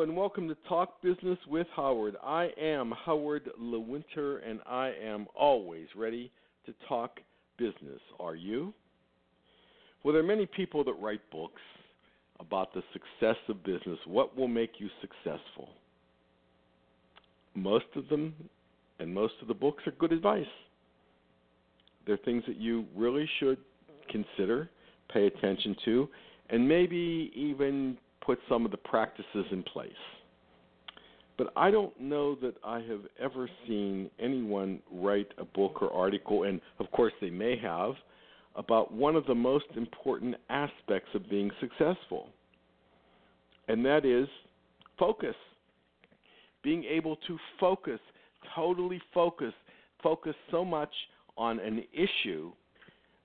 And welcome to Talk Business with Howard. I am Howard Lewinter and I am always ready to talk business. Are you? Well, there are many people that write books about the success of business. What will make you successful? Most of them and most of the books are good advice. They're things that you really should consider, pay attention to, and maybe even put some of the practices in place. But I don't know that I have ever seen anyone write a book or article, and of course they may have, about one of the most important aspects of being successful. And that is focus. Being able to focus, totally focus, focus so much on an issue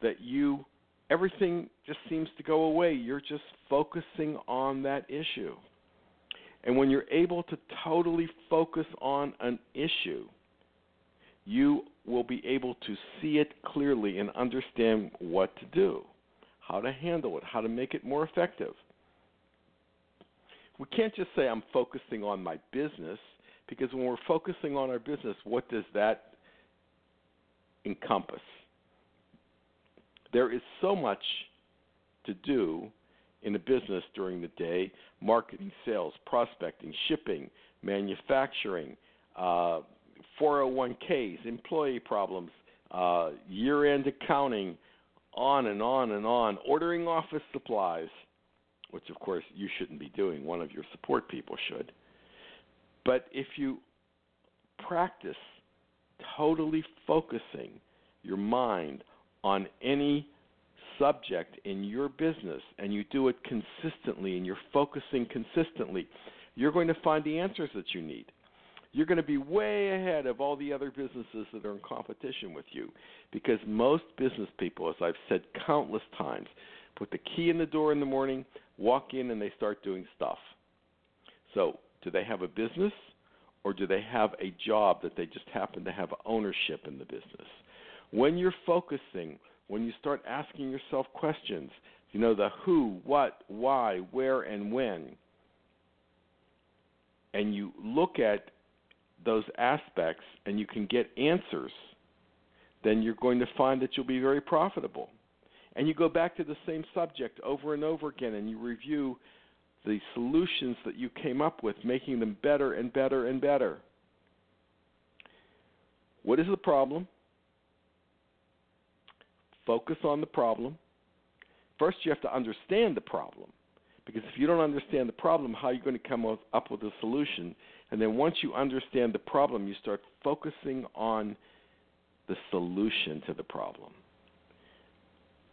that you everything just seems to go away. You're just focusing on that issue. And when you're able to totally focus on an issue, you will be able to see it clearly and understand what to do, how to handle it, how to make it more effective. We can't just say, I'm focusing on my business, because when we're focusing on our business, what does that encompass? There is so much to do in a business during the day marketing, sales, prospecting, shipping, manufacturing, uh, 401ks, employee problems, uh, year end accounting, on and on and on, ordering office supplies, which of course you shouldn't be doing, one of your support people should. But if you practice totally focusing your mind on any subject in your business and you do it consistently and you're focusing consistently, you're going to find the answers that you need. You're going to be way ahead of all the other businesses that are in competition with you because most business people, as I've said countless times, put the key in the door in the morning, walk in, and they start doing stuff. So, do they have a business or do they have a job that they just happen to have ownership in the business? When you're focusing, when you start asking yourself questions, you know, the who, what, why, where, and when, and you look at those aspects and you can get answers, then you're going to find that you'll be very profitable. And you go back to the same subject over and over again and you review the solutions that you came up with, making them better and better and better. What is the problem? Focus on the problem. First, you have to understand the problem. Because if you don't understand the problem, how are you going to come up with a solution? And then once you understand the problem, you start focusing on the solution to the problem.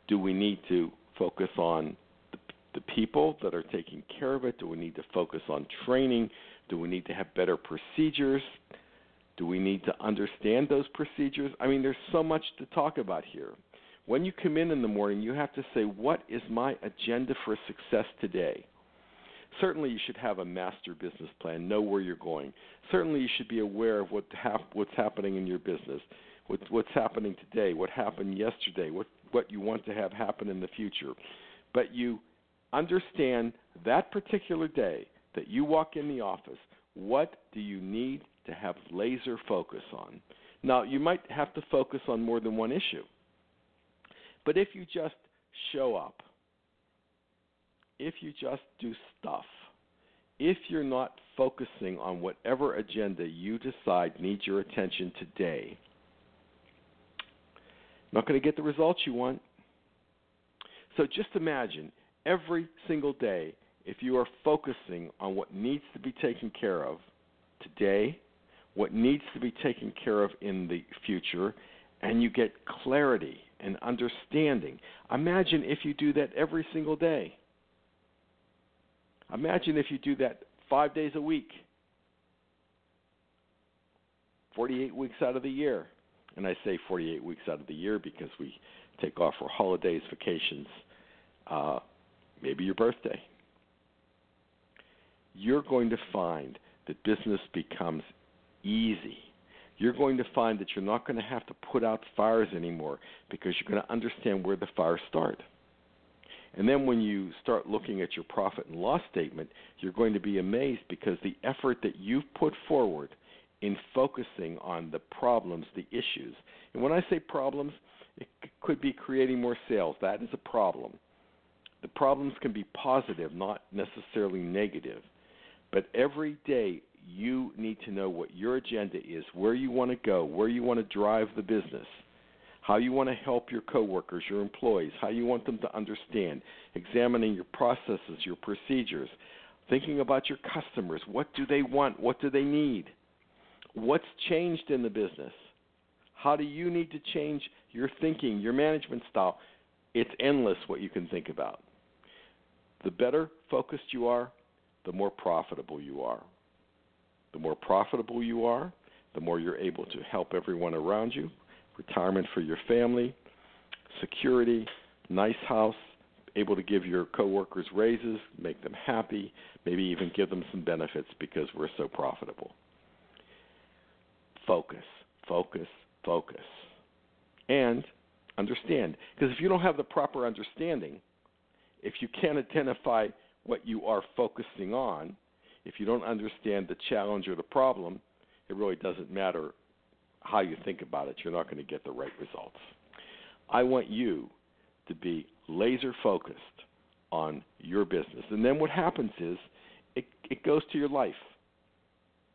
Do we need to focus on the, the people that are taking care of it? Do we need to focus on training? Do we need to have better procedures? Do we need to understand those procedures? I mean, there's so much to talk about here. When you come in in the morning, you have to say, What is my agenda for success today? Certainly, you should have a master business plan, know where you're going. Certainly, you should be aware of what hap- what's happening in your business, what, what's happening today, what happened yesterday, what, what you want to have happen in the future. But you understand that particular day that you walk in the office, what do you need to have laser focus on? Now, you might have to focus on more than one issue. But if you just show up, if you just do stuff, if you're not focusing on whatever agenda you decide needs your attention today, not going to get the results you want. So just imagine every single day if you are focusing on what needs to be taken care of today, what needs to be taken care of in the future, and you get clarity and understanding. Imagine if you do that every single day. Imagine if you do that five days a week, 48 weeks out of the year. And I say 48 weeks out of the year because we take off for holidays, vacations, uh, maybe your birthday. You're going to find that business becomes easy. You're going to find that you're not going to have to put out fires anymore because you're going to understand where the fires start. And then when you start looking at your profit and loss statement, you're going to be amazed because the effort that you've put forward in focusing on the problems, the issues. And when I say problems, it could be creating more sales. That is a problem. The problems can be positive, not necessarily negative. But every day you need to know what your agenda is, where you want to go, where you want to drive the business, how you want to help your coworkers, your employees, how you want them to understand, examining your processes, your procedures, thinking about your customers, what do they want, what do they need? What's changed in the business? How do you need to change your thinking, your management style? It's endless what you can think about. The better focused you are, the more profitable you are. The more profitable you are, the more you're able to help everyone around you, retirement for your family, security, nice house, able to give your coworkers raises, make them happy, maybe even give them some benefits because we're so profitable. Focus, focus, focus. And understand. Because if you don't have the proper understanding, if you can't identify what you are focusing on, if you don't understand the challenge or the problem, it really doesn't matter how you think about it. You're not going to get the right results. I want you to be laser focused on your business. And then what happens is it, it goes to your life.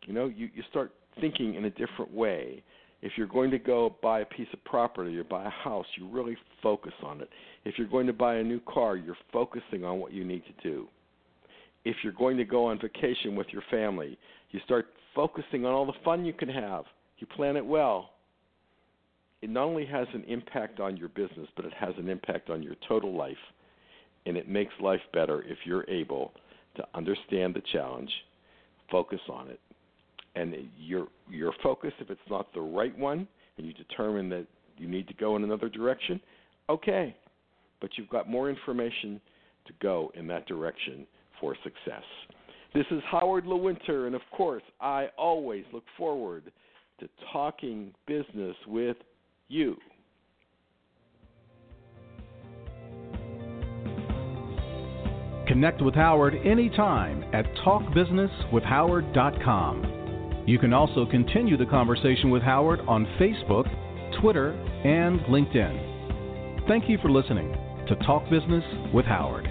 You know, you, you start thinking in a different way. If you're going to go buy a piece of property or buy a house, you really focus on it. If you're going to buy a new car, you're focusing on what you need to do if you're going to go on vacation with your family, you start focusing on all the fun you can have. You plan it well. It not only has an impact on your business, but it has an impact on your total life. And it makes life better if you're able to understand the challenge, focus on it. And your your focus, if it's not the right one, and you determine that you need to go in another direction, okay. But you've got more information to go in that direction for success. This is Howard Lewinter, and of course, I always look forward to talking business with you. Connect with Howard anytime at talkbusinesswithhoward.com. You can also continue the conversation with Howard on Facebook, Twitter, and LinkedIn. Thank you for listening to Talk Business with Howard.